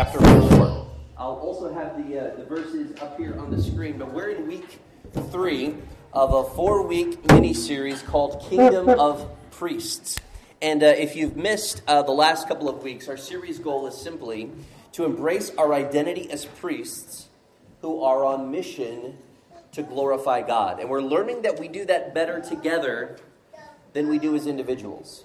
chapter 4. I'll also have the, uh, the verses up here on the screen, but we're in week three of a four week mini series called Kingdom of Priests. And uh, if you've missed uh, the last couple of weeks, our series goal is simply to embrace our identity as priests who are on mission to glorify God. And we're learning that we do that better together than we do as individuals.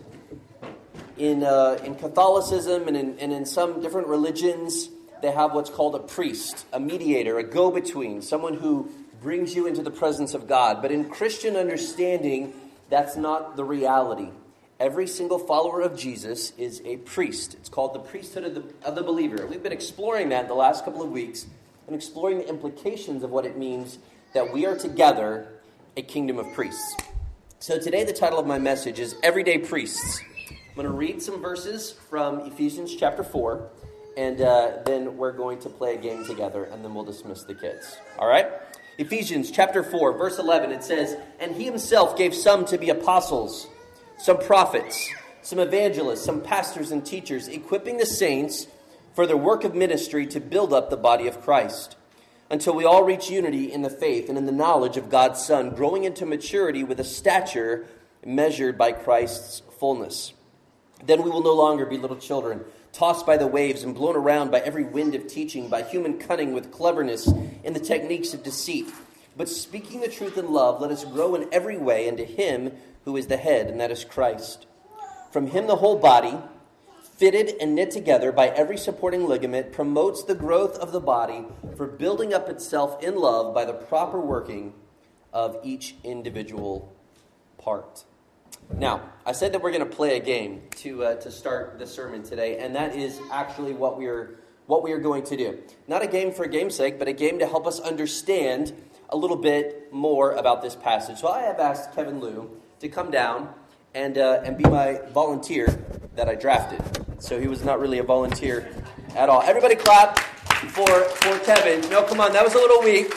In, uh, in Catholicism and in, and in some different religions, they have what's called a priest, a mediator, a go between, someone who brings you into the presence of God. But in Christian understanding, that's not the reality. Every single follower of Jesus is a priest. It's called the priesthood of the, of the believer. We've been exploring that the last couple of weeks and exploring the implications of what it means that we are together a kingdom of priests. So today, the title of my message is Everyday Priests. I'm going to read some verses from Ephesians chapter 4, and uh, then we're going to play a game together, and then we'll dismiss the kids. All right? Ephesians chapter 4, verse 11, it says, And he himself gave some to be apostles, some prophets, some evangelists, some pastors and teachers, equipping the saints for the work of ministry to build up the body of Christ until we all reach unity in the faith and in the knowledge of God's Son, growing into maturity with a stature measured by Christ's fullness. Then we will no longer be little children, tossed by the waves and blown around by every wind of teaching, by human cunning with cleverness in the techniques of deceit. But speaking the truth in love, let us grow in every way into Him who is the head, and that is Christ. From Him the whole body, fitted and knit together by every supporting ligament, promotes the growth of the body for building up itself in love by the proper working of each individual part. Now, I said that we're going to play a game to, uh, to start the sermon today, and that is actually what we are what we are going to do. Not a game for game's sake, but a game to help us understand a little bit more about this passage. So I have asked Kevin Liu to come down and, uh, and be my volunteer that I drafted. So he was not really a volunteer at all. Everybody clap for, for Kevin. No, come on, that was a little weak.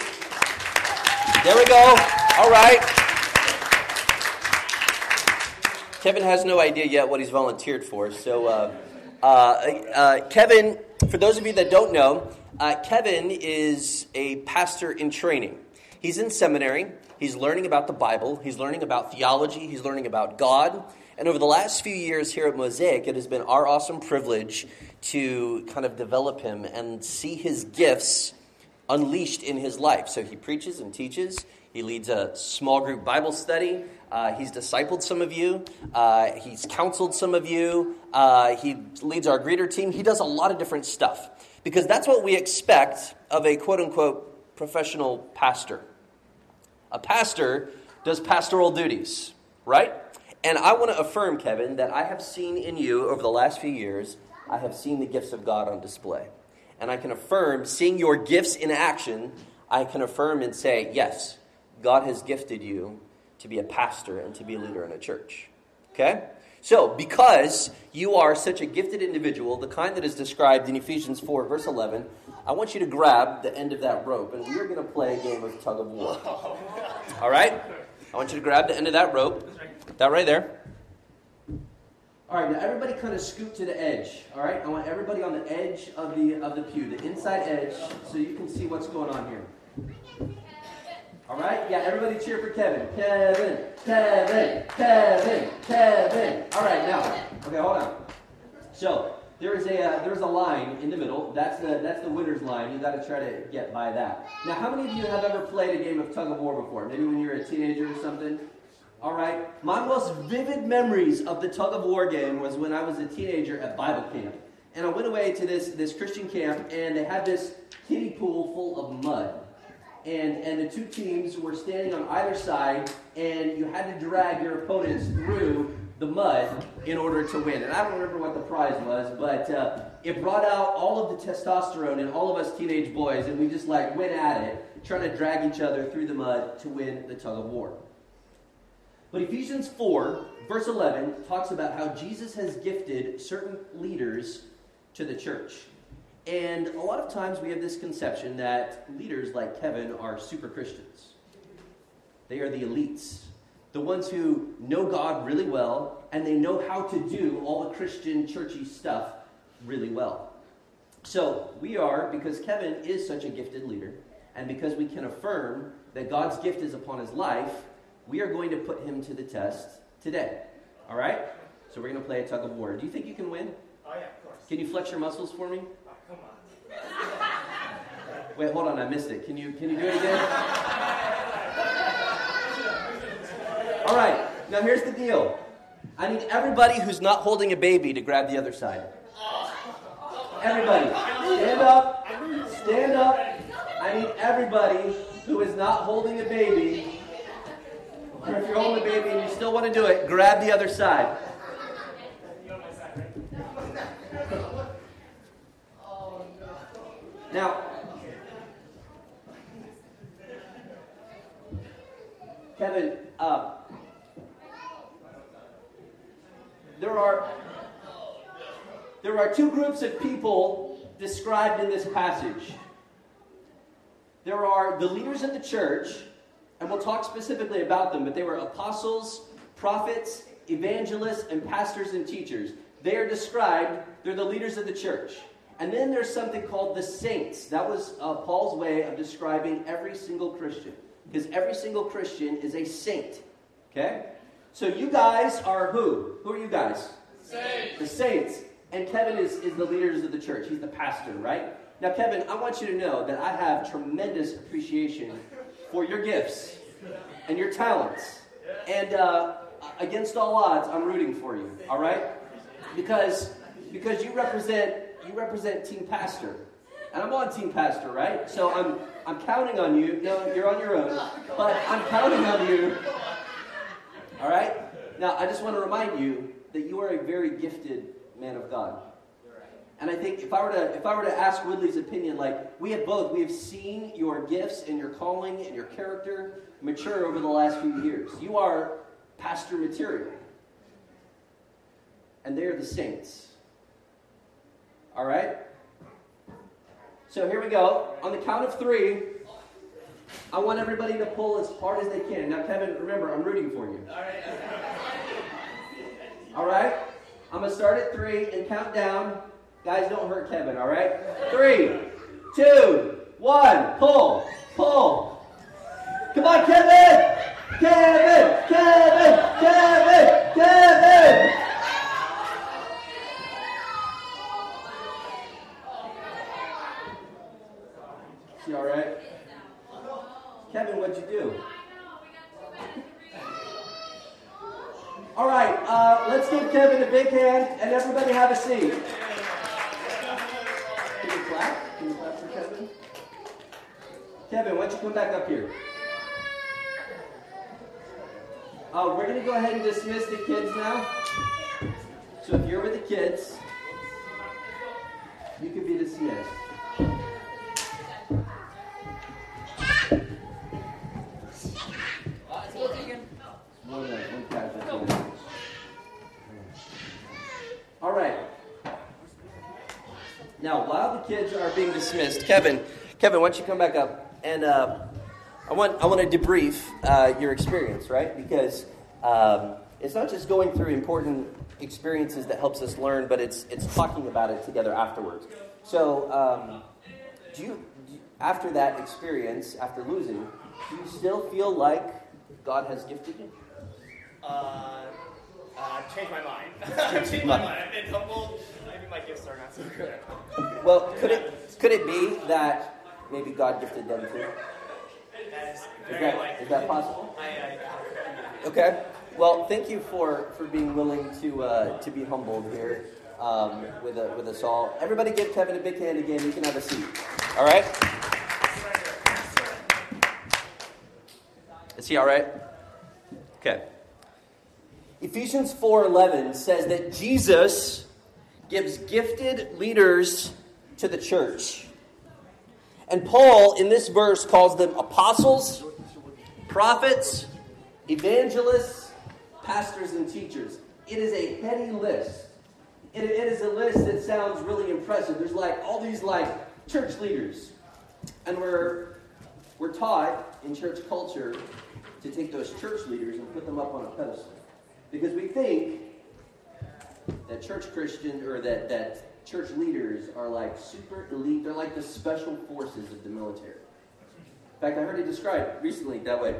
There we go. All right. Kevin has no idea yet what he's volunteered for. So, uh, uh, uh, Kevin, for those of you that don't know, uh, Kevin is a pastor in training. He's in seminary. He's learning about the Bible. He's learning about theology. He's learning about God. And over the last few years here at Mosaic, it has been our awesome privilege to kind of develop him and see his gifts unleashed in his life. So he preaches and teaches. He leads a small group Bible study. Uh, he's discipled some of you. Uh, he's counseled some of you. Uh, he leads our greeter team. He does a lot of different stuff because that's what we expect of a quote unquote professional pastor. A pastor does pastoral duties, right? And I want to affirm, Kevin, that I have seen in you over the last few years, I have seen the gifts of God on display. And I can affirm, seeing your gifts in action, I can affirm and say, yes, God has gifted you to be a pastor and to be a leader in a church. Okay? So, because you are such a gifted individual, the kind that is described in Ephesians 4, verse 11, I want you to grab the end of that rope and we are going to play a game of tug of war. All right? I want you to grab the end of that rope. That right there. All right, now everybody kind of scoot to the edge. All right, I want everybody on the edge of the of the pew, the inside edge, so you can see what's going on here. All right? Yeah, everybody cheer for Kevin. Kevin, Kevin, Kevin, Kevin. All right, now. Okay, hold on. So, there is a uh, there's a line in the middle. That's the that's the winner's line. You got to try to get by that. Now, how many of you have ever played a game of tug of war before? Maybe when you were a teenager or something. All right. My most vivid memories of the tug of war game was when I was a teenager at Bible camp, and I went away to this this Christian camp, and they had this kiddie pool full of mud and, and the two teams were standing on either side, and you had to drag your opponents through the mud in order to win. And I don't remember what the prize was, but uh, it brought out all of the testosterone in all of us teenage boys, and we just like went at it, trying to drag each other through the mud to win the tug of war. But Ephesians 4, verse 11, talks about how Jesus has gifted certain leaders to the church. And a lot of times we have this conception that leaders like Kevin are super Christians. They are the elites, the ones who know God really well, and they know how to do all the Christian churchy stuff really well. So we are, because Kevin is such a gifted leader, and because we can affirm that God's gift is upon his life, we are going to put him to the test today. All right? So we're going to play a tug of war. Do you think you can win? Oh, yeah, of course. Can you flex your muscles for me? Come on. Wait, hold on, I missed it. Can you can you do it again? All right. Now here's the deal. I need everybody who's not holding a baby to grab the other side. Everybody, stand up. Stand up. I need everybody who is not holding a baby, or if you're holding a baby and you still want to do it, grab the other side. You on my side, right? Now, Kevin, uh, there are there are two groups of people described in this passage. There are the leaders of the church, and we'll talk specifically about them, but they were apostles, prophets, evangelists, and pastors and teachers. They are described, they're the leaders of the church. And then there's something called the saints. That was uh, Paul's way of describing every single Christian. Because every single Christian is a saint. Okay? So you guys are who? Who are you guys? Saints. The saints. And Kevin is, is the leaders of the church. He's the pastor, right? Now, Kevin, I want you to know that I have tremendous appreciation for your gifts and your talents. And uh, against all odds, I'm rooting for you, all right? Because, because you represent you represent Team Pastor. And I'm on Team Pastor, right? So I'm I'm counting on you. No, you're on your own. But I'm counting on you. All right? Now, I just want to remind you that you are a very gifted man of God. And I think if I were to if I were to ask Woodley's opinion, like we have both, we have seen your gifts and your calling and your character mature over the last few years. You are pastor material. And they are the saints. All right? So here we go. On the count of three, I want everybody to pull as hard as they can. Now, Kevin, remember, I'm rooting for you. All right? I'm going to start at three and count down. Guys, don't hurt Kevin, all right? Three, two, one, pull, pull. Come on, Kevin! Kevin! Kevin! Kevin! Kevin! She all right? Kevin, what'd you do? All right, uh, let's give Kevin a big hand and everybody have a seat. Can you clap? Can you clap for Kevin? Kevin, why don't you come back up here? Uh, we're going to go ahead and dismiss the kids now. So if you're with the kids, you can be dismissed. All right. Now, while the kids are being dismissed, Kevin, Kevin, why don't you come back up and uh, I want I want to debrief uh, your experience, right? Because um, it's not just going through important experiences that helps us learn, but it's it's talking about it together afterwards. So, um, do you do you- after that experience, after losing, do you still feel like God has gifted you? Uh, uh, changed my mind. I've changed my mind. I've been humbled. Maybe my gifts are not so good. Well, could it could it be that maybe God gifted them too? That is that, likely. is that possible? I, I, Okay. Well, thank you for, for being willing to uh, to be humbled here um, with a, with us all. Everybody, give Kevin a big hand again. You can have a seat. All right. Is he all right? Okay. Ephesians 4:11 says that Jesus gives gifted leaders to the church. And Paul in this verse calls them apostles, prophets, evangelists, pastors, and teachers. It is a heady list. It, it is a list that sounds really impressive. There's like all these like church leaders, and we're we're taught in church culture to take those church leaders and put them up on a pedestal because we think that church Christians or that that church leaders are like super elite. They're like the special forces of the military. In fact, I heard it described recently that way.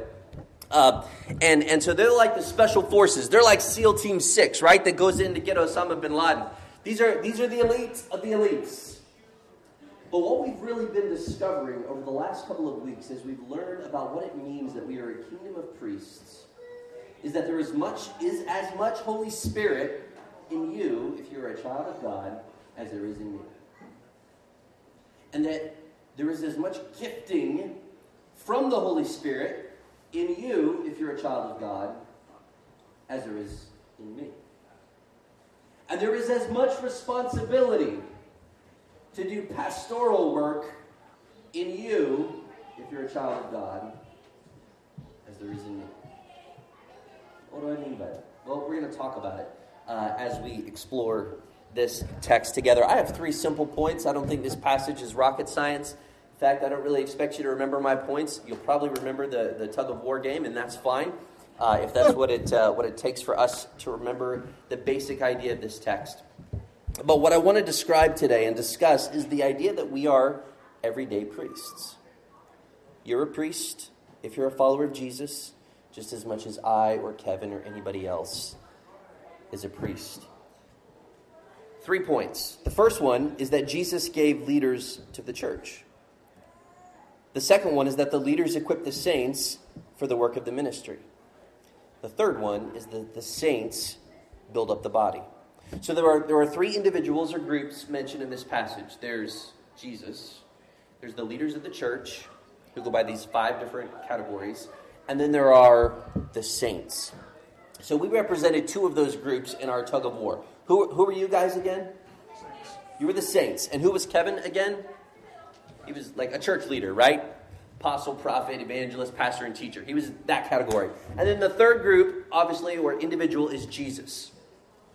Uh, and, and so they're like the special forces. They're like SEAL Team 6, right? That goes in to get Osama bin Laden. These are, these are the elites of the elites. But what we've really been discovering over the last couple of weeks as we've learned about what it means that we are a kingdom of priests is that there is much is as much Holy Spirit in you if you're a child of God as there is in me. And that there is as much gifting from the Holy Spirit in you if you're a child of God as there is in me. And there is as much responsibility to do pastoral work in you if you're a child of God as there is in me. What do I mean by that? Well, we're going to talk about it uh, as we explore this text together. I have three simple points. I don't think this passage is rocket science. In fact, I don't really expect you to remember my points. You'll probably remember the, the tug of war game, and that's fine uh, if that's what it, uh, what it takes for us to remember the basic idea of this text. But what I want to describe today and discuss is the idea that we are everyday priests. You're a priest if you're a follower of Jesus, just as much as I or Kevin or anybody else is a priest. Three points. The first one is that Jesus gave leaders to the church. The second one is that the leaders equip the saints for the work of the ministry. The third one is that the saints build up the body. So there are, there are three individuals or groups mentioned in this passage there's Jesus, there's the leaders of the church, who go by these five different categories, and then there are the saints. So we represented two of those groups in our tug of war. Who, who were you guys again? You were the saints. And who was Kevin again? He was like a church leader, right? Apostle, prophet, evangelist, pastor, and teacher. He was that category. And then the third group, obviously, or individual, is Jesus.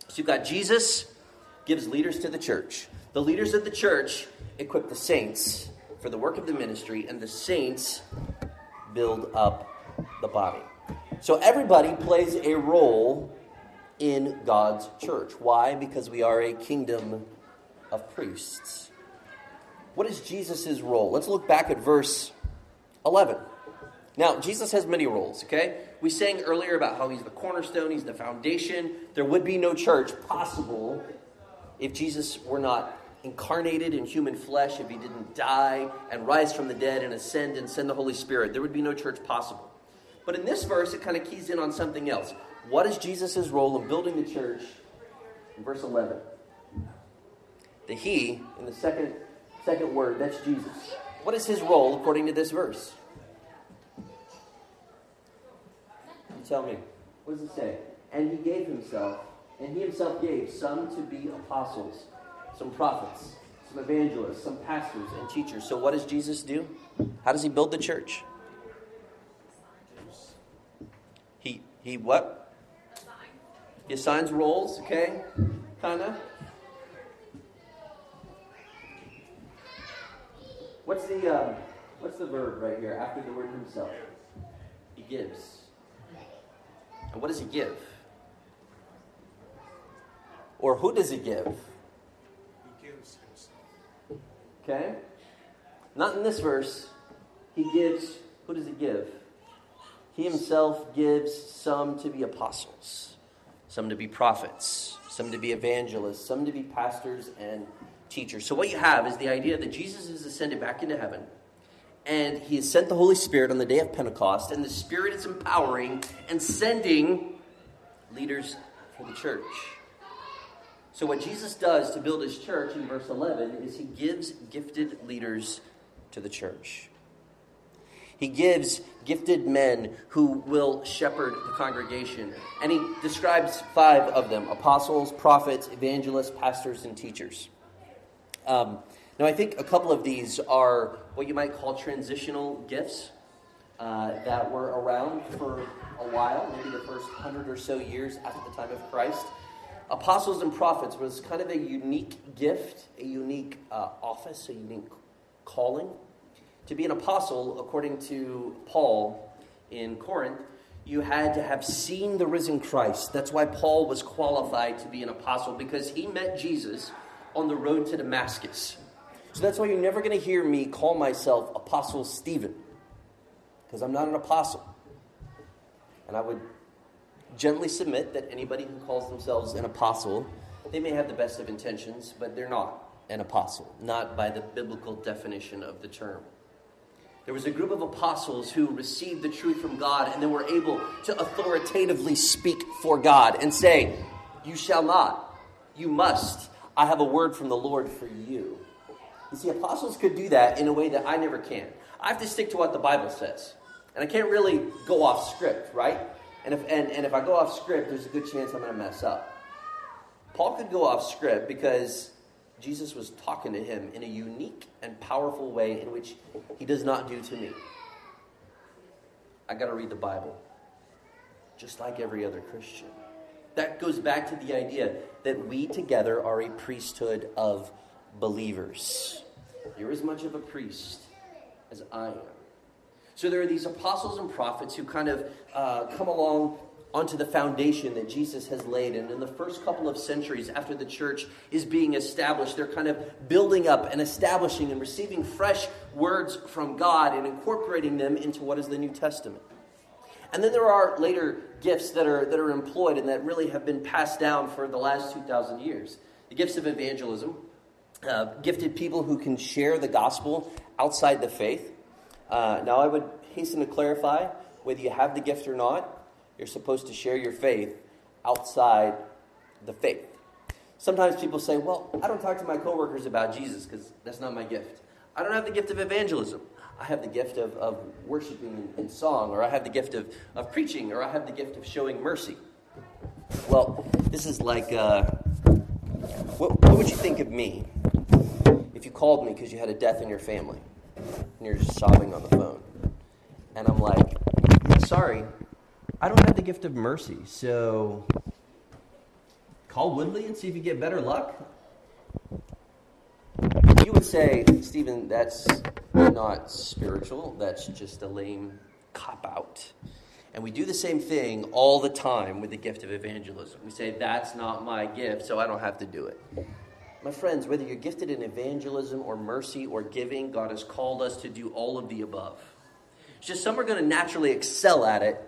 So you've got Jesus gives leaders to the church. The leaders of the church equip the saints for the work of the ministry, and the saints build up the body. So everybody plays a role in God's church. Why? Because we are a kingdom of priests. What is Jesus' role? Let's look back at verse 11. Now, Jesus has many roles, okay? We sang earlier about how he's the cornerstone, he's the foundation. There would be no church possible if Jesus were not incarnated in human flesh, if he didn't die and rise from the dead and ascend and send the Holy Spirit. There would be no church possible. But in this verse, it kind of keys in on something else. What is Jesus' role in building the church? In verse 11. The he, in the second, second word, that's Jesus. What is his role according to this verse? Tell me. What does it say? And he gave himself, and he himself gave some to be apostles, some prophets, some evangelists, some pastors, and teachers. So what does Jesus do? How does he build the church? He he what? He assigns roles, okay? Kinda. What's the um, what's the verb right here after the word himself? He gives. And what does he give? Or who does he give? He gives himself. Okay? Not in this verse. He gives, who does he give? He himself gives some to be apostles, some to be prophets, some to be evangelists, some to be pastors and teachers. So, what you have is the idea that Jesus is ascended back into heaven and he has sent the Holy Spirit on the day of Pentecost, and the Spirit is empowering and sending leaders for the church. So, what Jesus does to build his church in verse 11 is he gives gifted leaders to the church. He gives gifted men who will shepherd the congregation. And he describes five of them apostles, prophets, evangelists, pastors, and teachers. Um, now, I think a couple of these are what you might call transitional gifts uh, that were around for a while, maybe the first hundred or so years after the time of Christ. Apostles and prophets was kind of a unique gift, a unique uh, office, a unique calling. To be an apostle, according to Paul in Corinth, you had to have seen the risen Christ. That's why Paul was qualified to be an apostle because he met Jesus on the road to Damascus. So that's why you're never going to hear me call myself Apostle Stephen, because I'm not an apostle. And I would gently submit that anybody who calls themselves an apostle, they may have the best of intentions, but they're not an apostle, not by the biblical definition of the term. There was a group of apostles who received the truth from God and then were able to authoritatively speak for God and say, You shall not, you must. I have a word from the Lord for you. You see, apostles could do that in a way that I never can. I have to stick to what the Bible says. And I can't really go off script, right? And if, and, and if I go off script, there's a good chance I'm going to mess up. Paul could go off script because Jesus was talking to him in a unique and powerful way in which he does not do to me. I got to read the Bible, just like every other Christian. That goes back to the idea that we together are a priesthood of believers. You're as much of a priest as I am. So there are these apostles and prophets who kind of uh, come along onto the foundation that Jesus has laid. And in the first couple of centuries after the church is being established, they're kind of building up and establishing and receiving fresh words from God and incorporating them into what is the New Testament. And then there are later gifts that are, that are employed and that really have been passed down for the last 2,000 years. The gifts of evangelism, uh, gifted people who can share the gospel outside the faith. Uh, now, I would hasten to clarify whether you have the gift or not, you're supposed to share your faith outside the faith. Sometimes people say, Well, I don't talk to my coworkers about Jesus because that's not my gift. I don't have the gift of evangelism. I have the gift of, of worshiping in song, or I have the gift of, of preaching, or I have the gift of showing mercy. Well, this is like uh, what, what would you think of me if you called me because you had a death in your family and you're just sobbing on the phone? And I'm like, sorry, I don't have the gift of mercy, so call Woodley and see if you get better luck. You would say, Stephen, that's not spiritual, that's just a lame cop out. And we do the same thing all the time with the gift of evangelism. We say, that's not my gift, so I don't have to do it. My friends, whether you're gifted in evangelism or mercy or giving, God has called us to do all of the above. It's just some are going to naturally excel at it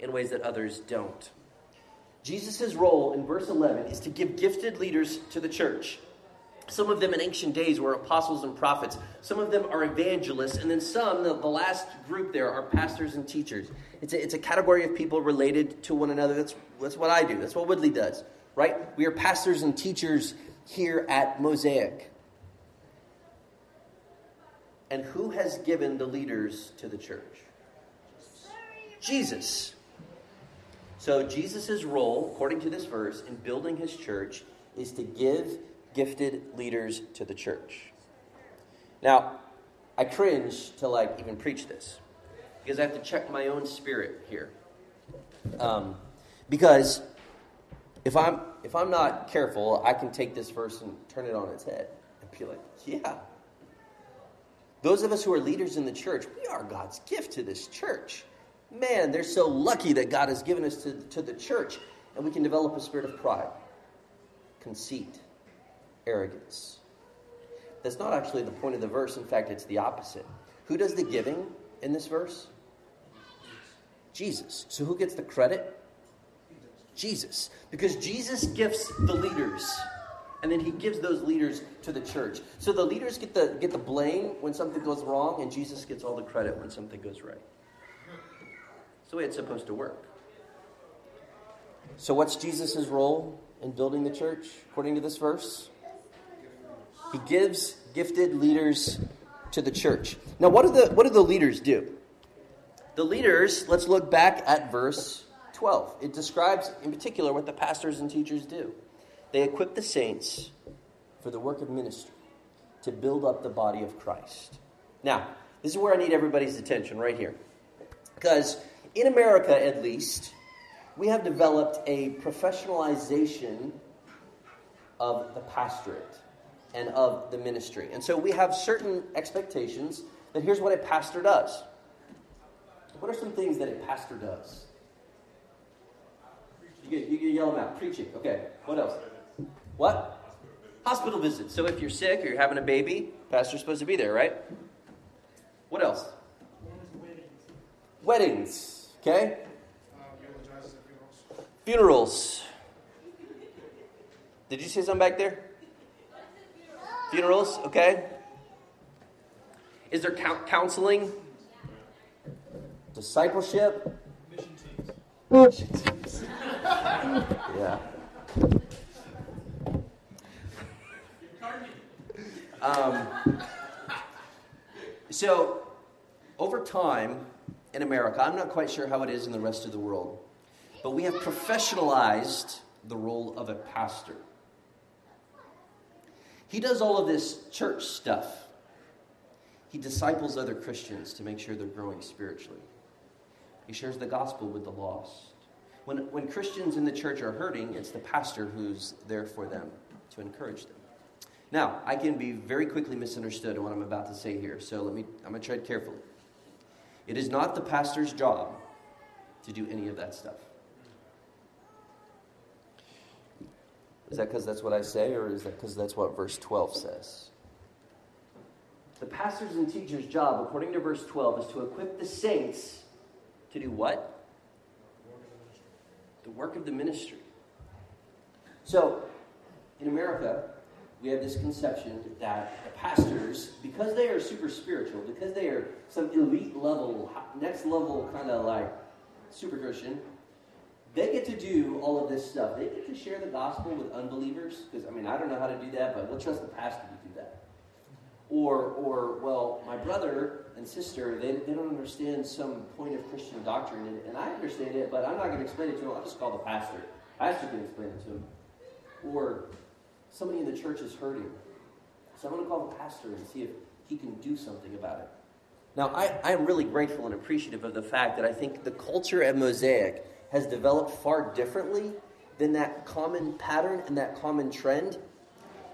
in ways that others don't. Jesus' role in verse 11 is to give gifted leaders to the church. Some of them in ancient days were apostles and prophets. Some of them are evangelists. And then some, the, the last group there, are pastors and teachers. It's a, it's a category of people related to one another. That's, that's what I do. That's what Woodley does, right? We are pastors and teachers here at Mosaic. And who has given the leaders to the church? Jesus. So, Jesus' role, according to this verse, in building his church is to give gifted leaders to the church. Now, I cringe to like even preach this because I have to check my own spirit here. Um, because if I'm if I'm not careful, I can take this verse and turn it on its head and be like, yeah. Those of us who are leaders in the church, we are God's gift to this church. Man, they're so lucky that God has given us to, to the church, and we can develop a spirit of pride, conceit, arrogance. That's not actually the point of the verse. In fact, it's the opposite. Who does the giving in this verse? Jesus. So who gets the credit? Jesus. Because Jesus gifts the leaders. And then he gives those leaders to the church. So the leaders get the, get the blame when something goes wrong, and Jesus gets all the credit when something goes right. It's the way it's supposed to work. So, what's Jesus' role in building the church, according to this verse? He gives gifted leaders to the church. Now, what do the, what do the leaders do? The leaders, let's look back at verse 12. It describes, in particular, what the pastors and teachers do. They equip the saints for the work of ministry to build up the body of Christ. Now, this is where I need everybody's attention right here. Because in America, at least, we have developed a professionalization of the pastorate and of the ministry. And so we have certain expectations that here's what a pastor does. What are some things that a pastor does? You can, you yell them out. Preaching. Okay. What else? What? Hospital visits. So if you're sick or you're having a baby, pastor's supposed to be there, right? What else? Weddings. Okay? Funerals. Did you say something back there? Funerals, okay. Is there counseling? Discipleship? Mission teams. Yeah. Um, so, over time in America, I'm not quite sure how it is in the rest of the world, but we have professionalized the role of a pastor. He does all of this church stuff. He disciples other Christians to make sure they're growing spiritually. He shares the gospel with the lost. When, when Christians in the church are hurting, it's the pastor who's there for them to encourage them. Now, I can be very quickly misunderstood in what I'm about to say here, so let me, I'm going to tread carefully. It is not the pastor's job to do any of that stuff. Is that because that's what I say, or is that because that's what verse 12 says? The pastor's and teacher's job, according to verse 12, is to equip the saints to do what? The work of the ministry. So, in America, we have this conception that the pastors, because they are super spiritual, because they are some elite level, next level kind of like super Christian, they get to do all of this stuff. They get to share the gospel with unbelievers. Because, I mean, I don't know how to do that, but we'll trust the pastor to do that. Or, or well, my brother and sister, they, they don't understand some point of Christian doctrine, and, and I understand it, but I'm not going to explain it to them. I'll just call the pastor. Pastor can explain it to them. Or somebody in the church is hurting. So I'm going to call the pastor and see if he can do something about it. Now, I, I'm really grateful and appreciative of the fact that I think the culture at Mosaic has developed far differently than that common pattern and that common trend.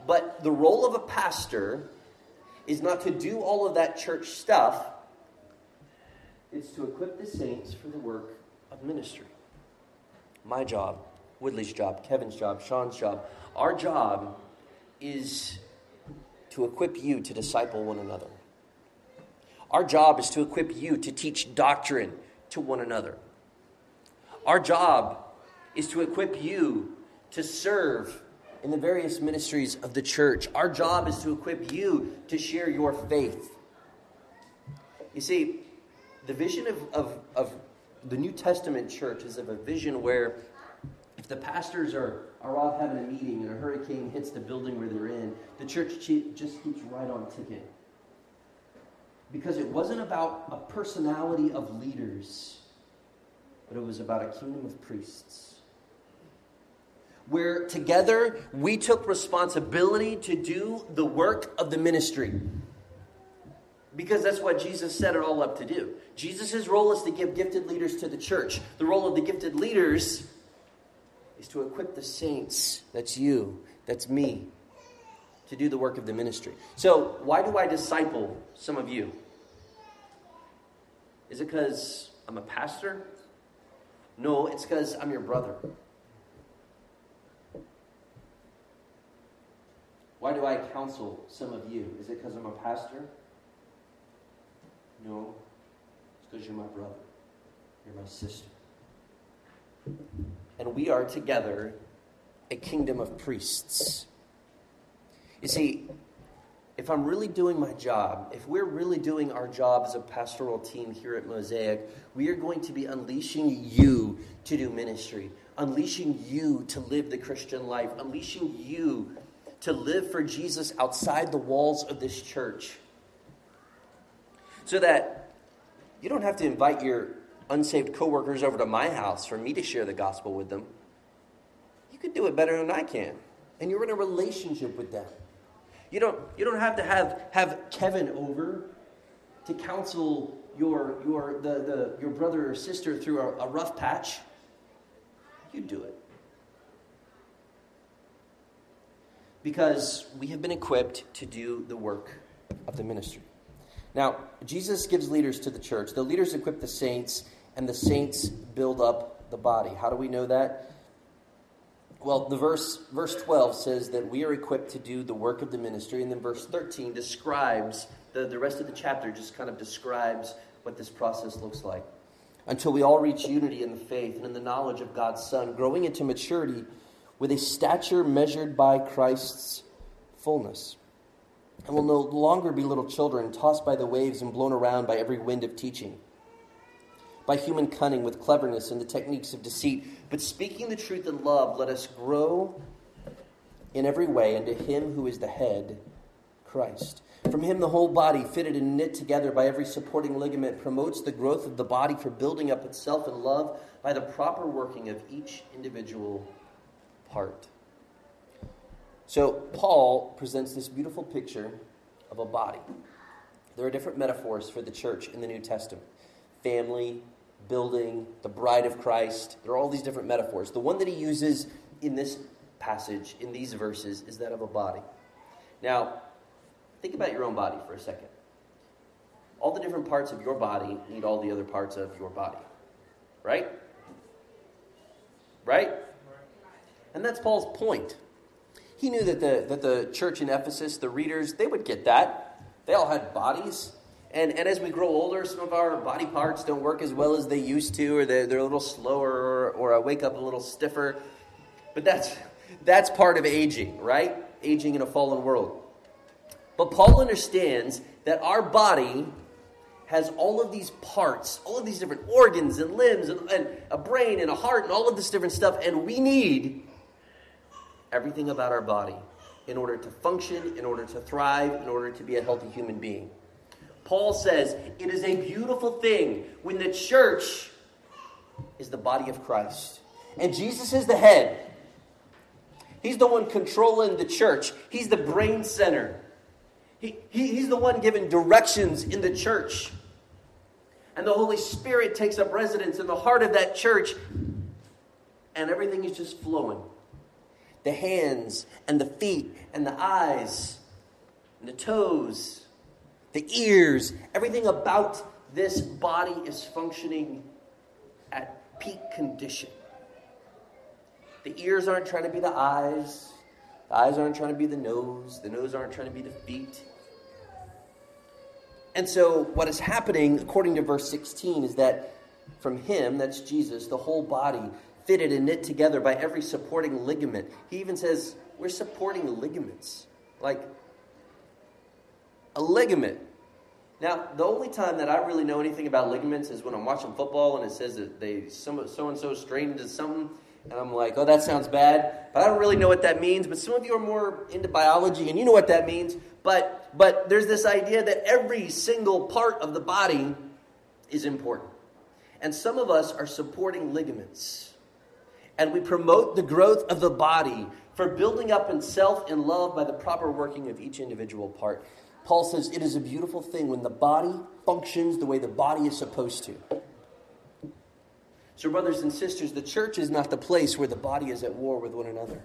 But the role of a pastor is not to do all of that church stuff, it's to equip the saints for the work of ministry. My job, Woodley's job, Kevin's job, Sean's job, our job is to equip you to disciple one another. Our job is to equip you to teach doctrine to one another. Our job is to equip you to serve in the various ministries of the church. Our job is to equip you to share your faith. You see, the vision of, of, of the New Testament church is of a vision where if the pastors are, are off having a meeting and a hurricane hits the building where they're in, the church just keeps right on ticking. Because it wasn't about a personality of leaders but it was about a kingdom of priests. Where together we took responsibility to do the work of the ministry. Because that's what Jesus set it all up to do. Jesus' role is to give gifted leaders to the church. The role of the gifted leaders is to equip the saints. That's you, that's me, to do the work of the ministry. So, why do I disciple some of you? Is it because I'm a pastor? No, it's because I'm your brother. Why do I counsel some of you? Is it because I'm a pastor? No, it's because you're my brother. You're my sister. And we are together a kingdom of priests. You see, if I'm really doing my job, if we're really doing our job as a pastoral team here at Mosaic, we are going to be unleashing you to do ministry, unleashing you to live the Christian life, unleashing you to live for Jesus outside the walls of this church. So that you don't have to invite your unsaved coworkers over to my house for me to share the gospel with them. You can do it better than I can. And you're in a relationship with them. You don't, you don't have to have, have Kevin over to counsel your, your, the, the, your brother or sister through a, a rough patch. You do it. Because we have been equipped to do the work of the ministry. Now, Jesus gives leaders to the church. The leaders equip the saints, and the saints build up the body. How do we know that? Well, the verse verse 12 says that we are equipped to do the work of the ministry, and then verse 13 describes the, the rest of the chapter just kind of describes what this process looks like. Until we all reach unity in the faith and in the knowledge of God's Son, growing into maturity with a stature measured by Christ's fullness. And will no longer be little children, tossed by the waves and blown around by every wind of teaching by human cunning with cleverness and the techniques of deceit. But speaking the truth in love, let us grow in every way unto Him who is the head, Christ. From Him, the whole body, fitted and knit together by every supporting ligament, promotes the growth of the body for building up itself in love by the proper working of each individual part. So, Paul presents this beautiful picture of a body. There are different metaphors for the church in the New Testament family, building, the bride of Christ. There are all these different metaphors. The one that he uses in this passage, in these verses, is that of a body. Now, think about your own body for a second. All the different parts of your body need all the other parts of your body. Right? Right? And that's Paul's point. He knew that the, that the church in Ephesus, the readers, they would get that. They all had bodies. And, and as we grow older, some of our body parts don't work as well as they used to, or they're, they're a little slower, or, or I wake up a little stiffer. But that's, that's part of aging, right? Aging in a fallen world. But Paul understands that our body has all of these parts, all of these different organs and limbs, and, and a brain and a heart, and all of this different stuff, and we need everything about our body in order to function, in order to thrive, in order to be a healthy human being. Paul says it is a beautiful thing when the church is the body of Christ. And Jesus is the head. He's the one controlling the church, He's the brain center. He, he, he's the one giving directions in the church. And the Holy Spirit takes up residence in the heart of that church, and everything is just flowing. The hands and the feet and the eyes and the toes the ears, everything about this body is functioning at peak condition. The ears aren't trying to be the eyes, the eyes aren't trying to be the nose, the nose aren't trying to be the feet. And so, what is happening, according to verse 16, is that from him, that's Jesus, the whole body, fitted and knit together by every supporting ligament. He even says, We're supporting ligaments. Like, a ligament. Now, the only time that I really know anything about ligaments is when I'm watching football and it says that they so and so strained into something, and I'm like, oh, that sounds bad. But I don't really know what that means. But some of you are more into biology and you know what that means. But but there's this idea that every single part of the body is important. And some of us are supporting ligaments. And we promote the growth of the body for building up in self and love by the proper working of each individual part. Paul says it is a beautiful thing when the body functions the way the body is supposed to. So, brothers and sisters, the church is not the place where the body is at war with one another.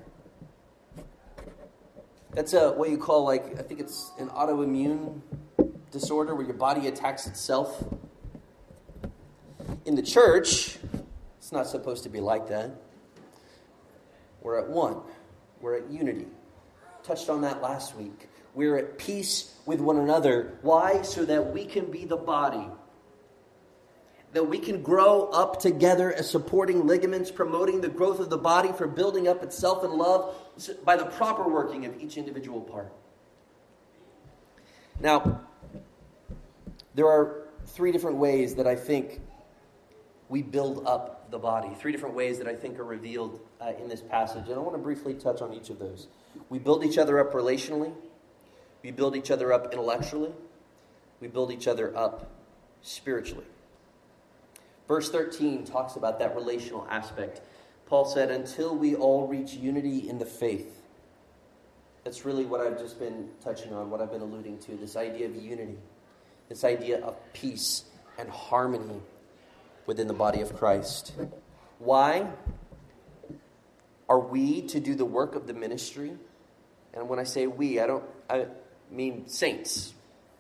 That's a, what you call, like, I think it's an autoimmune disorder where your body attacks itself. In the church, it's not supposed to be like that. We're at one, we're at unity. Touched on that last week. We're at peace with one another. Why? So that we can be the body. That we can grow up together as supporting ligaments, promoting the growth of the body for building up itself in love by the proper working of each individual part. Now, there are three different ways that I think we build up the body. Three different ways that I think are revealed uh, in this passage. And I want to briefly touch on each of those. We build each other up relationally. We build each other up intellectually, we build each other up spiritually. Verse 13 talks about that relational aspect. Paul said, Until we all reach unity in the faith. That's really what I've just been touching on, what I've been alluding to this idea of unity, this idea of peace and harmony within the body of Christ. Why are we to do the work of the ministry? And when I say we, I don't, I, mean saints,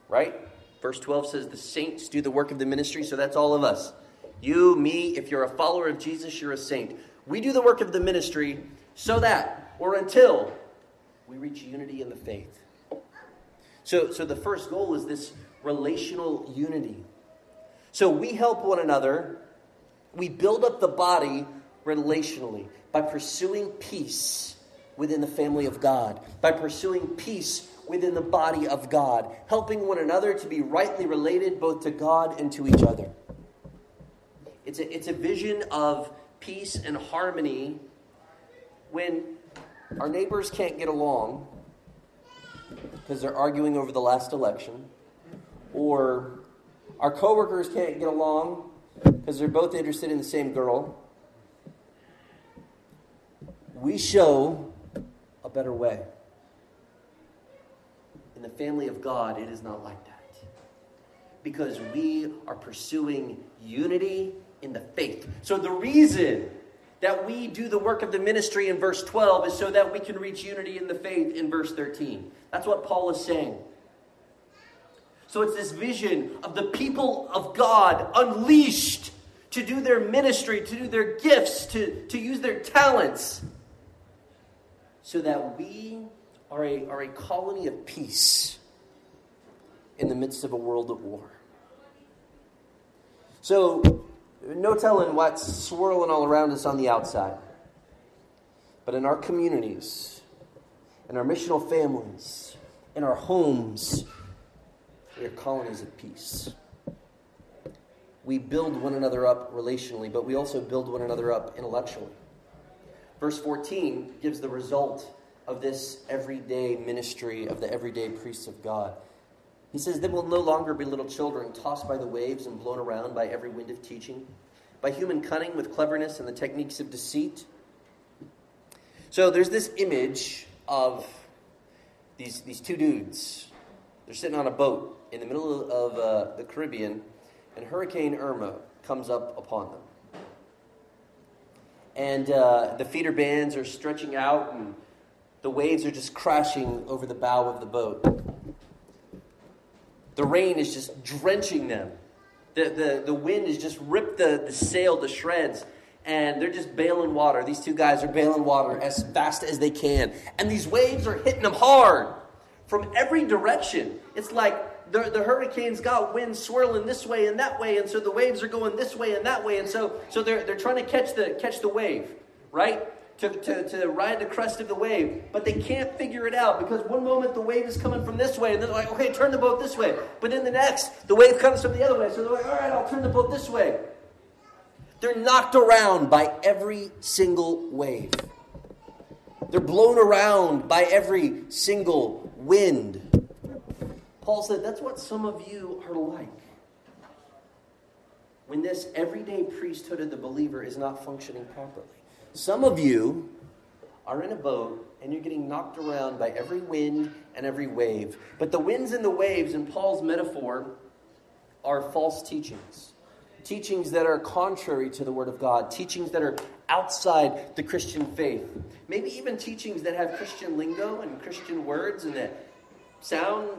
right? Verse 12 says the saints do the work of the ministry, so that's all of us. You, me, if you're a follower of Jesus, you're a saint. We do the work of the ministry so that, or until, we reach unity in the faith. So, so the first goal is this relational unity. So we help one another, we build up the body relationally by pursuing peace within the family of God, by pursuing peace within the body of God, helping one another to be rightly related both to God and to each other. It's a, it's a vision of peace and harmony when our neighbors can't get along because they're arguing over the last election, or our coworkers can't get along because they're both interested in the same girl. We show a better way. In the family of God, it is not like that. Because we are pursuing unity in the faith. So the reason that we do the work of the ministry in verse 12 is so that we can reach unity in the faith in verse 13. That's what Paul is saying. So it's this vision of the people of God unleashed to do their ministry, to do their gifts, to, to use their talents, so that we are a, are a colony of peace in the midst of a world at war. So, no telling what's swirling all around us on the outside. But in our communities, in our missional families, in our homes, we are colonies of peace. We build one another up relationally, but we also build one another up intellectually. Verse 14 gives the result of this everyday ministry of the everyday priests of God. He says, They will no longer be little children tossed by the waves and blown around by every wind of teaching, by human cunning with cleverness and the techniques of deceit. So there's this image of these, these two dudes. They're sitting on a boat in the middle of uh, the Caribbean, and Hurricane Irma comes up upon them. And uh, the feeder bands are stretching out, and the waves are just crashing over the bow of the boat. The rain is just drenching them. The, the, the wind has just ripped the, the sail to shreds and they're just bailing water. These two guys are bailing water as fast as they can. And these waves are hitting them hard from every direction. It's like the, the hurricane's got wind swirling this way and that way, and so the waves are going this way and that way, and so, so they're, they're trying to catch the, catch the wave, right? To, to, to ride the crest of the wave, but they can't figure it out because one moment the wave is coming from this way, and they're like, okay, turn the boat this way. But in the next, the wave comes from the other way, so they're like, all right, I'll turn the boat this way. They're knocked around by every single wave. They're blown around by every single wind. Paul said that's what some of you are like. When this everyday priesthood of the believer is not functioning properly. Some of you are in a boat and you're getting knocked around by every wind and every wave. But the winds and the waves, in Paul's metaphor, are false teachings teachings that are contrary to the Word of God, teachings that are outside the Christian faith, maybe even teachings that have Christian lingo and Christian words and that sound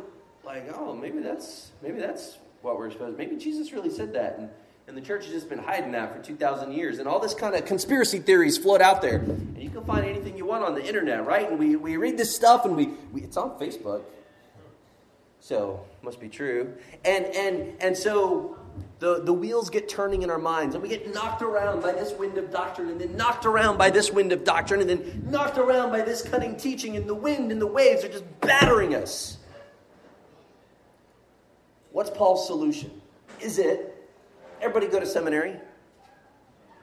like, oh, maybe that's maybe that's what we're supposed. Maybe Jesus really said that, and and the church has just been hiding that for two thousand years, and all this kind of conspiracy theories float out there, and you can find anything you want on the internet, right? And we we read this stuff, and we, we it's on Facebook, so must be true, and and and so the, the wheels get turning in our minds, and we get knocked around by this wind of doctrine, and then knocked around by this wind of doctrine, and then knocked around by this cunning teaching, and the wind and the waves are just battering us. What's Paul's solution? Is it everybody go to seminary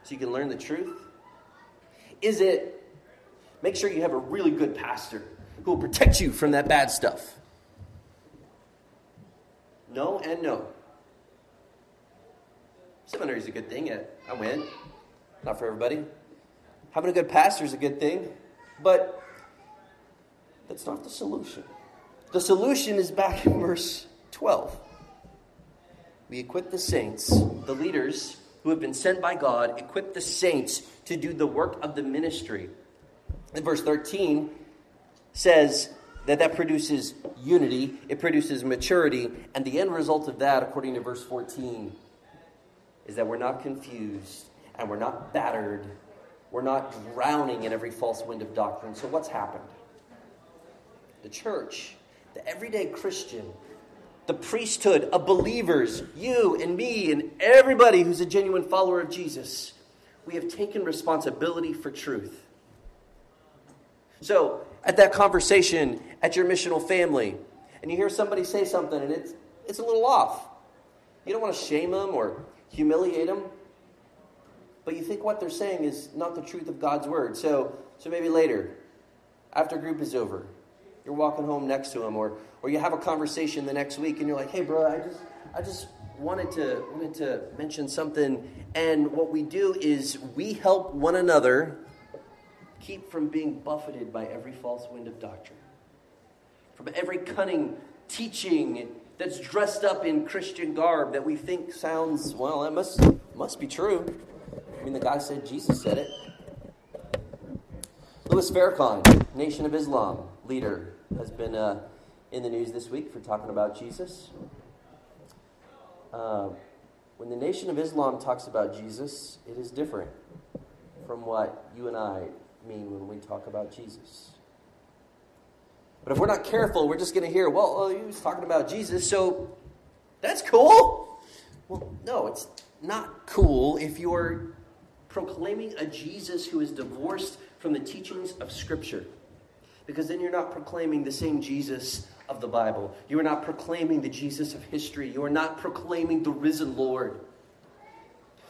so you can learn the truth? Is it make sure you have a really good pastor who will protect you from that bad stuff? No and no. Seminary is a good thing. I went. Not for everybody. Having a good pastor is a good thing, but that's not the solution. The solution is back in verse 12. We equip the saints, the leaders who have been sent by God, equip the saints to do the work of the ministry. In verse 13 says that that produces unity, it produces maturity, and the end result of that, according to verse 14, is that we're not confused and we're not battered We're not drowning in every false wind of doctrine. So, what's happened? The church, the everyday Christian, the priesthood of believers, you and me and everybody who's a genuine follower of Jesus, we have taken responsibility for truth. So, at that conversation at your missional family, and you hear somebody say something and it's, it's a little off, you don't want to shame them or humiliate them, but you think what they're saying is not the truth of God's word. So, so maybe later, after group is over, you're walking home next to him, or, or you have a conversation the next week and you're like, hey, bro, I just, I just wanted to, wanted to mention something. And what we do is we help one another keep from being buffeted by every false wind of doctrine, from every cunning teaching that's dressed up in Christian garb that we think sounds, well, that must, must be true. I mean, the guy said Jesus said it. Louis Farrakhan, Nation of Islam leader, has been uh, in the news this week for talking about Jesus. Uh, when the Nation of Islam talks about Jesus, it is different from what you and I mean when we talk about Jesus. But if we're not careful, we're just going to hear, well, oh, he was talking about Jesus, so that's cool. Well, no, it's not cool if you're proclaiming a Jesus who is divorced from the teachings of Scripture. Because then you're not proclaiming the same Jesus of the Bible. You are not proclaiming the Jesus of history. You are not proclaiming the risen Lord.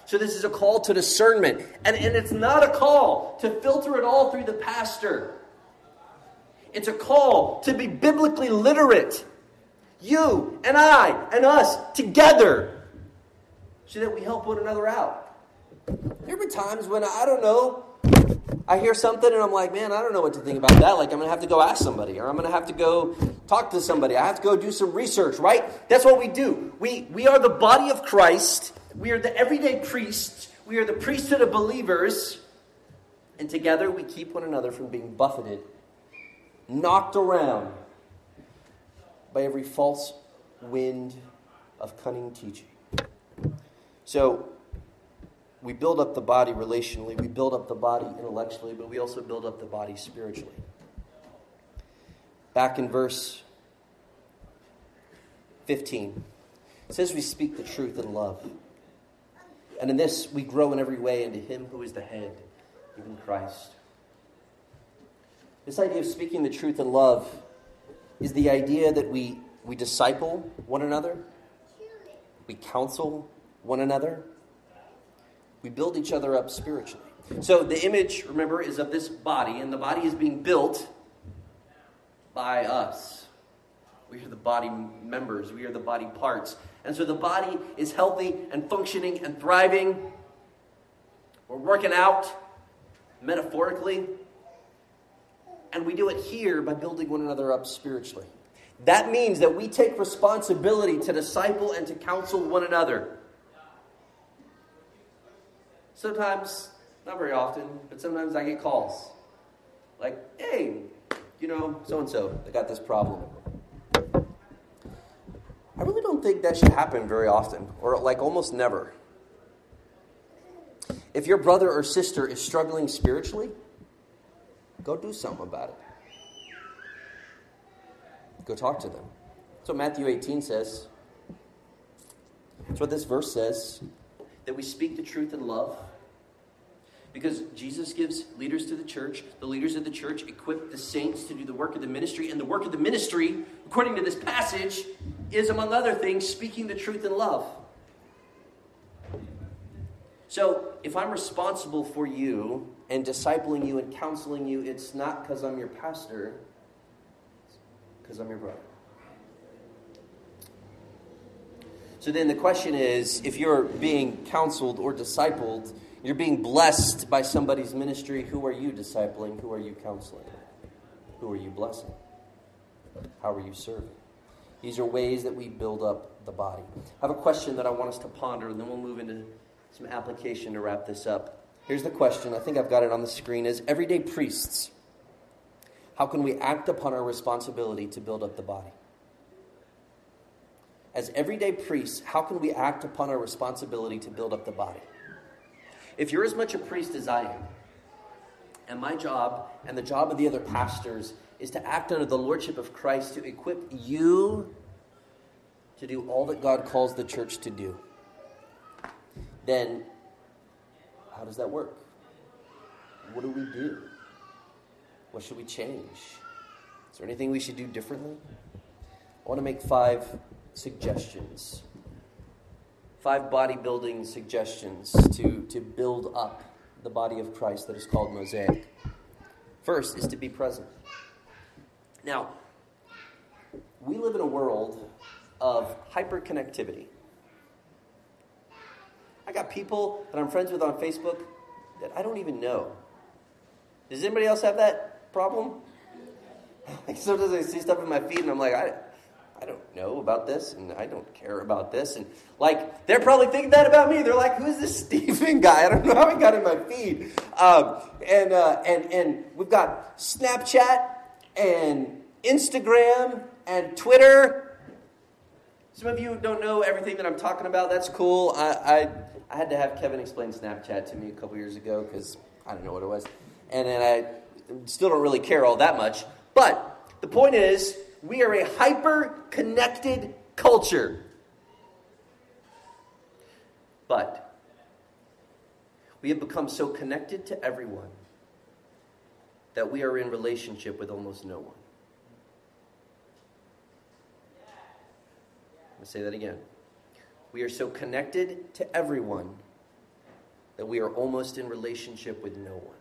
So, this is a call to discernment. And, and it's not a call to filter it all through the pastor, it's a call to be biblically literate. You and I and us together so that we help one another out. There were times when I don't know, I hear something and I'm like, man, I don't know what to think about that. Like, I'm going to have to go ask somebody or I'm going to have to go talk to somebody. I have to go do some research, right? That's what we do. We, we are the body of Christ we are the everyday priests. We are the priesthood of believers. And together we keep one another from being buffeted, knocked around by every false wind of cunning teaching. So, we build up the body relationally, we build up the body intellectually, but we also build up the body spiritually. Back in verse 15, it says we speak the truth in love. And in this, we grow in every way into Him who is the head, even Christ. This idea of speaking the truth in love is the idea that we, we disciple one another, we counsel one another, we build each other up spiritually. So the image, remember, is of this body, and the body is being built by us. We are the body members, we are the body parts. And so the body is healthy and functioning and thriving. We're working out metaphorically. And we do it here by building one another up spiritually. That means that we take responsibility to disciple and to counsel one another. Sometimes, not very often, but sometimes I get calls. Like, hey, you know, so and so, they got this problem. I really don't think that should happen very often, or like almost never. If your brother or sister is struggling spiritually, go do something about it. Go talk to them. That's what Matthew 18 says. That's what this verse says that we speak the truth in love. Because Jesus gives leaders to the church. The leaders of the church equip the saints to do the work of the ministry. And the work of the ministry, according to this passage, is, among other things, speaking the truth in love. So, if I'm responsible for you and discipling you and counseling you, it's not because I'm your pastor, because I'm your brother. So then the question is if you're being counseled or discipled, you're being blessed by somebody's ministry. Who are you discipling? Who are you counseling? Who are you blessing? How are you serving? These are ways that we build up the body. I have a question that I want us to ponder, and then we'll move into some application to wrap this up. Here's the question. I think I've got it on the screen is everyday priests. How can we act upon our responsibility to build up the body? As everyday priests, how can we act upon our responsibility to build up the body? If you're as much a priest as I am, And my job and the job of the other pastors is to act under the lordship of Christ to equip you to do all that God calls the church to do. Then, how does that work? What do we do? What should we change? Is there anything we should do differently? I want to make five suggestions. Five bodybuilding suggestions to, to build up the body of Christ that is called Mosaic. First is to be present. Now, we live in a world of hyperconnectivity. I got people that I'm friends with on Facebook that I don't even know. Does anybody else have that problem? Like sometimes I see stuff in my feed and I'm like, I, I don't know about this and I don't care about this. And like, they're probably thinking that about me. They're like, who's this Stephen guy? I don't know how he got in my feed. Um, and, uh, and, and we've got Snapchat and Instagram and Twitter. Some of you don't know everything that I'm talking about. That's cool. I, I, I had to have Kevin explain Snapchat to me a couple years ago because I don't know what it was. And then I still don't really care all that much. But the point is, we are a hyper connected culture. But we have become so connected to everyone that we are in relationship with almost no one. I'm going to say that again. We are so connected to everyone that we are almost in relationship with no one.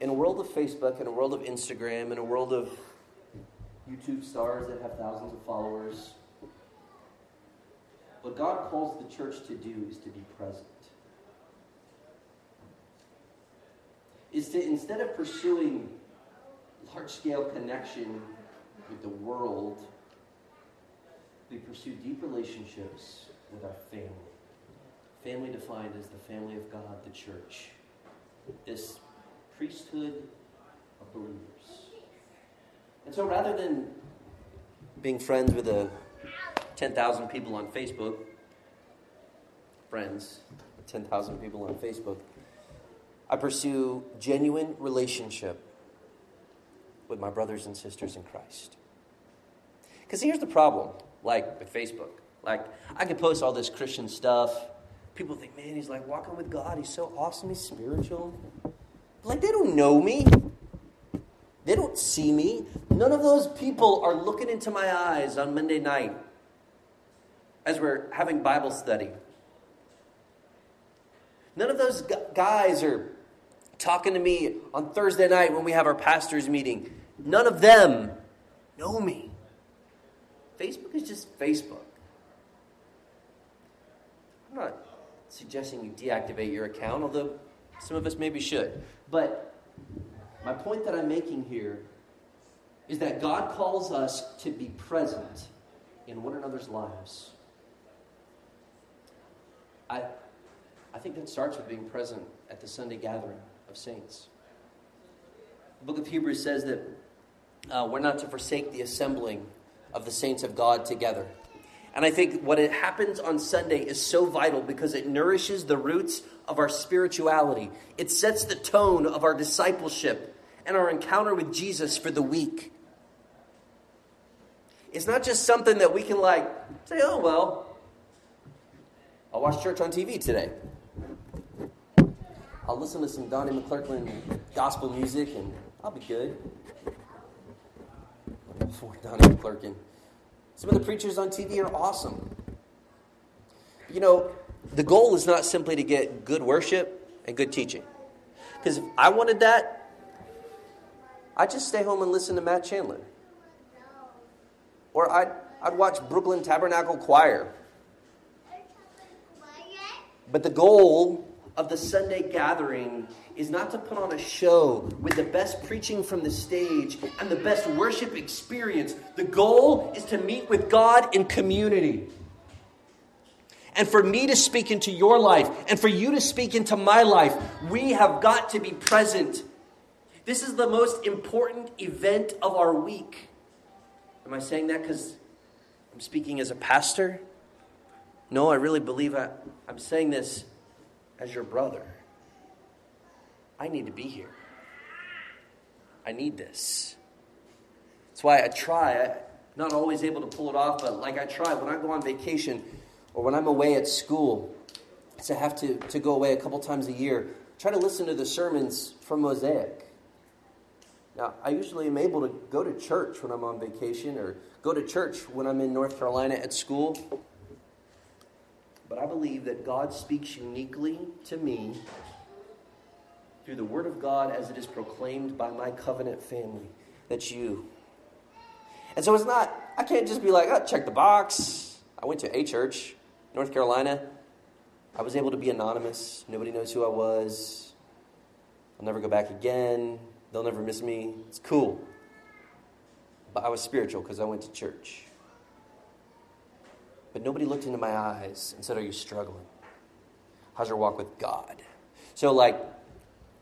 In a world of Facebook, in a world of Instagram, in a world of YouTube stars that have thousands of followers, what God calls the church to do is to be present. Is to, instead of pursuing large scale connection with the world, we pursue deep relationships with our family. Family defined as the family of God, the church. This priesthood of believers. And so rather than being friends with a 10,000 people on Facebook, friends, 10,000 people on Facebook, I pursue genuine relationship with my brothers and sisters in Christ. Because here's the problem, like with Facebook. Like, I can post all this Christian stuff. People think, man, he's like walking with God. He's so awesome. He's spiritual. Like, they don't know me. They don't see me. None of those people are looking into my eyes on Monday night as we're having Bible study. None of those guys are talking to me on Thursday night when we have our pastor's meeting. None of them know me. Facebook is just Facebook. I'm not suggesting you deactivate your account, although some of us maybe should. But my point that I'm making here is that God calls us to be present in one another's lives. I, I think that starts with being present at the Sunday gathering of saints. The book of Hebrews says that uh, we're not to forsake the assembling of the saints of God together. And I think what it happens on Sunday is so vital because it nourishes the roots of our spirituality. It sets the tone of our discipleship and our encounter with Jesus for the week. It's not just something that we can like say, oh well, I'll watch church on TV today. I'll listen to some Donnie McClurkin gospel music and I'll be good. Before Donnie McClurkin. Some of the preachers on TV are awesome. You know, the goal is not simply to get good worship and good teaching. Because if I wanted that, I'd just stay home and listen to Matt Chandler. Or I'd, I'd watch Brooklyn Tabernacle Choir. But the goal of the Sunday gathering is not to put on a show with the best preaching from the stage and the best worship experience. The goal is to meet with God in community. And for me to speak into your life and for you to speak into my life, we have got to be present. This is the most important event of our week. Am I saying that because I'm speaking as a pastor? No, I really believe I, I'm saying this as your brother, I need to be here. I need this. That's why I try. I'm not always able to pull it off, but like I try when I go on vacation or when I'm away at school, to have to, to go away a couple times a year, try to listen to the sermons from Mosaic. Now, I usually am able to go to church when I'm on vacation or go to church when I'm in North Carolina at school. But I believe that God speaks uniquely to me through the Word of God as it is proclaimed by my covenant family. That's you. And so it's not, I can't just be like, oh, check the box. I went to a church, North Carolina. I was able to be anonymous. Nobody knows who I was. I'll never go back again. They'll never miss me. It's cool. But I was spiritual because I went to church. But nobody looked into my eyes and said, Are you struggling? How's your walk with God? So, like,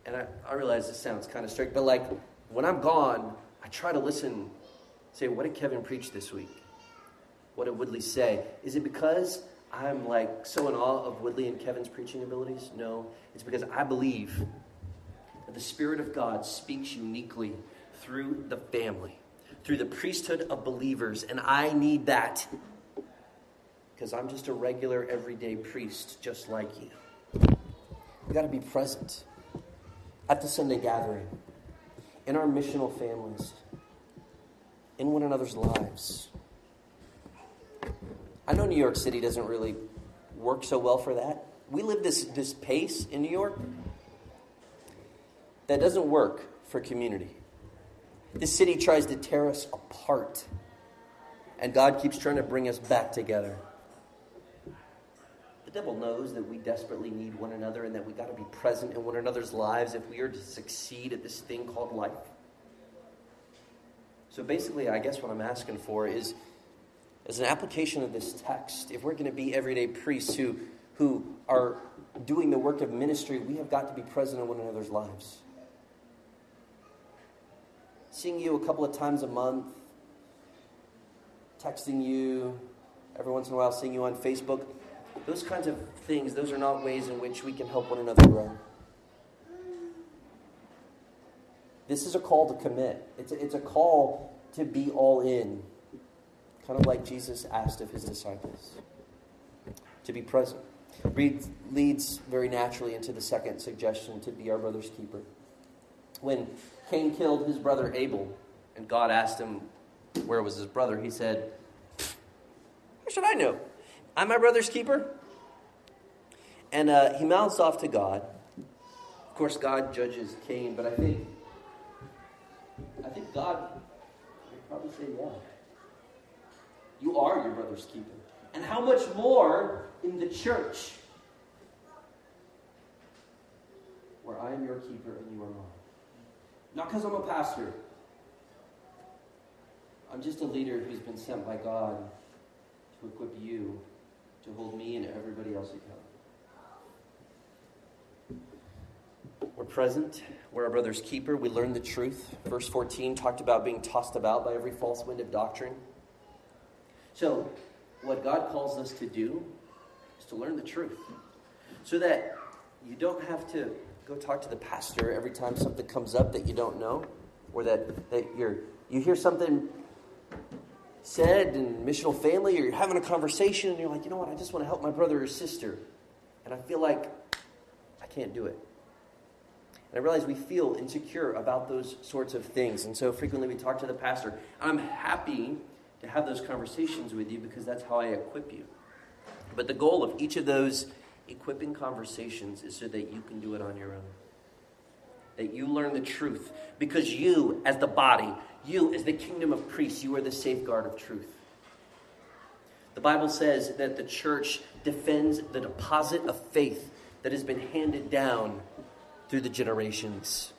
and I, I realize this sounds kind of strict, but like, when I'm gone, I try to listen, say, What did Kevin preach this week? What did Woodley say? Is it because I'm like so in awe of Woodley and Kevin's preaching abilities? No. It's because I believe that the Spirit of God speaks uniquely through the family, through the priesthood of believers, and I need that because I'm just a regular, everyday priest just like you. We got to be present at the Sunday gathering, in our missional families, in one another's lives. I know New York City doesn't really work so well for that. We live this, this pace in New York that doesn't work for community. This city tries to tear us apart, and God keeps trying to bring us back together. The devil knows that we desperately need one another and that we got to be present in one another's lives if we are to succeed at this thing called life. So basically, I guess what I'm asking for is as an application of this text, if we're going to be everyday priests who, who are doing the work of ministry, we have got to be present in one another's lives. Seeing you a couple of times a month, texting you, every once in a while seeing you on Facebook, those kinds of things, those are not ways in which we can help one another grow. This is a call to commit. It's a, it's a call to be all in. Kind of like Jesus asked of his disciples. To be present. Read, leads very naturally into the second suggestion to be our brother's keeper. When Cain killed his brother Abel, and God asked him where was his brother, he said, How should I know? I'm my brother's keeper. And uh, he mouths off to God. Of course, God judges Cain, but I think, I think God would probably say, yeah. You are your brother's keeper. And how much more in the church, where I am your keeper and you are mine. Not because I'm a pastor. I'm just a leader who's been sent by God to equip you to hold me and everybody else accountable. We're present. We're our brother's keeper. We learn the truth. Verse 14 talked about being tossed about by every false wind of doctrine. So, what God calls us to do is to learn the truth so that you don't have to go talk to the pastor every time something comes up that you don't know or that, that you're, you hear something said in missional family or you're having a conversation and you're like, you know what, I just want to help my brother or sister. And I feel like I can't do it. And I realize we feel insecure about those sorts of things. And so frequently we talk to the pastor. I'm happy to have those conversations with you because that's how I equip you. But the goal of each of those equipping conversations is so that you can do it on your own. That you learn the truth. Because you, as the body, you, as the kingdom of priests, you are the safeguard of truth. The Bible says that the church defends the deposit of faith that has been handed down through the generations.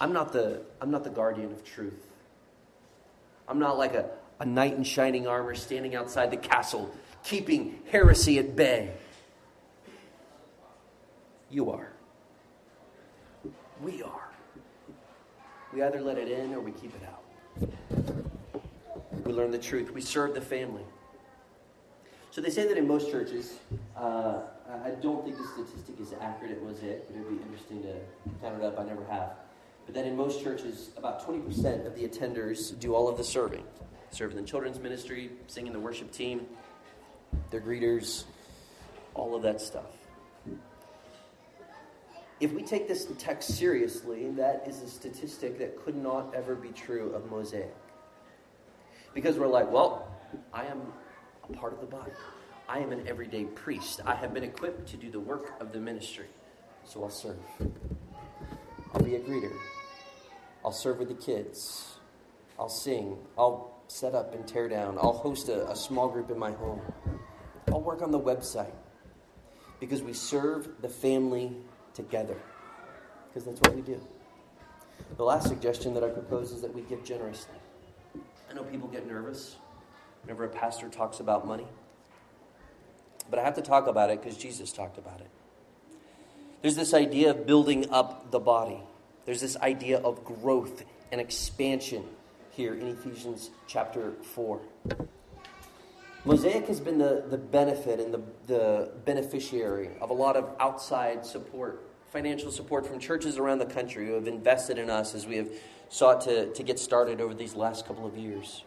I'm not the, I'm not the guardian of truth. I'm not like a, a knight in shining armor standing outside the castle, keeping heresy at bay. You are. We are. We either let it in or we keep it out. We learn the truth. We serve the family. So they say that in most churches, uh, I don't think the statistic is accurate at Mosaic, but it would be interesting to count it up. I never have. But then in most churches, about 20% of the attenders do all of the serving. Serve in the children's ministry, sing in the worship team, their greeters, all of that stuff. If we take this text seriously, that is a statistic that could not ever be true of Mosaic. Because we're like, well, I am a part of the body. I am an everyday priest. I have been equipped to do the work of the ministry. So I'll serve. I'll be a greeter. I'll serve with the kids. I'll sing. I'll set up and tear down. I'll host a, a small group in my home. I'll work on the website. Because we serve the family together. Because that's what we do. The last suggestion that I propose is that we give generously. I know people get nervous whenever a pastor talks about money. But I have to talk about it because Jesus talked about it. There's this idea of building up the body, there's this idea of growth and expansion here in Ephesians chapter 4. Mosaic has been the, the benefit and the, the beneficiary of a lot of outside support, financial support from churches around the country who have invested in us as we have sought to, to get started over these last couple of years.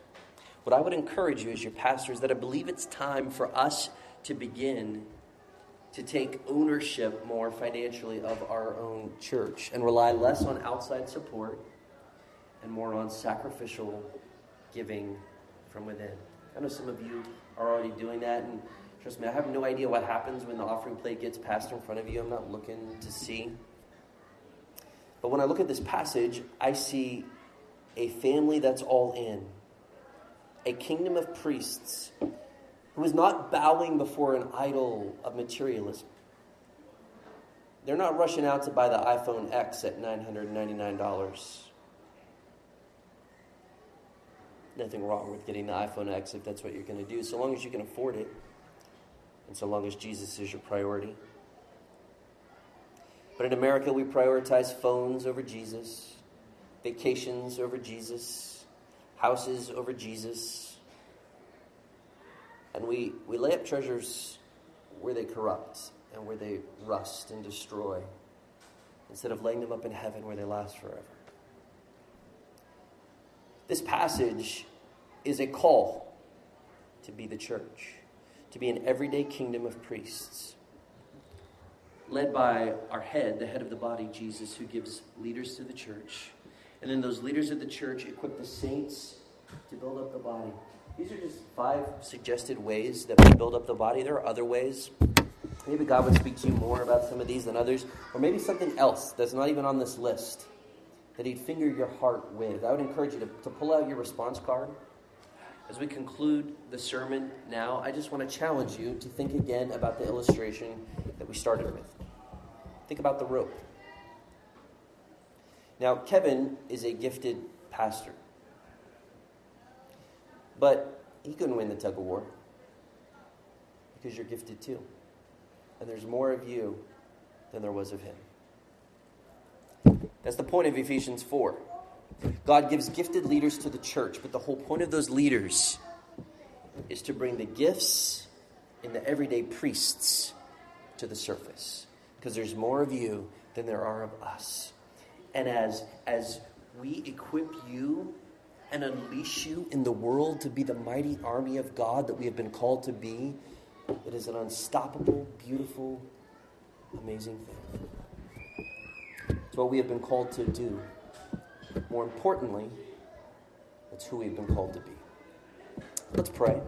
What I would encourage you as your pastor is that I believe it's time for us to begin to take ownership more financially of our own church and rely less on outside support and more on sacrificial giving from within. I know some of you are already doing that, and trust me, I have no idea what happens when the offering plate gets passed in front of you. I'm not looking to see. But when I look at this passage, I see a family that's all in, a kingdom of priests who is not bowing before an idol of materialism. They're not rushing out to buy the iPhone X at $999. Nothing wrong with getting the iPhone X if that's what you're going to do, so long as you can afford it, and so long as Jesus is your priority. But in America, we prioritize phones over Jesus, vacations over Jesus, houses over Jesus and we, we lay up treasures where they corrupt and where they rust and destroy instead of laying them up in heaven where they last forever. This passage is a call to be the church, to be an everyday kingdom of priests, led by our head, the head of the body, Jesus, who gives leaders to the church. And then those leaders of the church equip the saints to build up the body. These are just five suggested ways that we build up the body. There are other ways. Maybe God would speak to you more about some of these than others, or maybe something else that's not even on this list that He'd finger your heart with. I would encourage you to, to pull out your response card. As we conclude the sermon now, I just want to challenge you to think again about the illustration that we started with. Think about the rope. Now, Kevin is a gifted pastor. But he couldn't win the tug of war because you're gifted too. And there's more of you than there was of him. That's the point of Ephesians 4. God gives gifted leaders to the church, but the whole point of those leaders is to bring the gifts in the everyday priests to the surface. Because there's more of you than there are of us. And as, as we equip you and unleash you in the world to be the mighty army of God that we have been called to be, it is an unstoppable, beautiful, amazing thing. It's what we have been called to do. More importantly, it's who we've been called to be. Let's pray.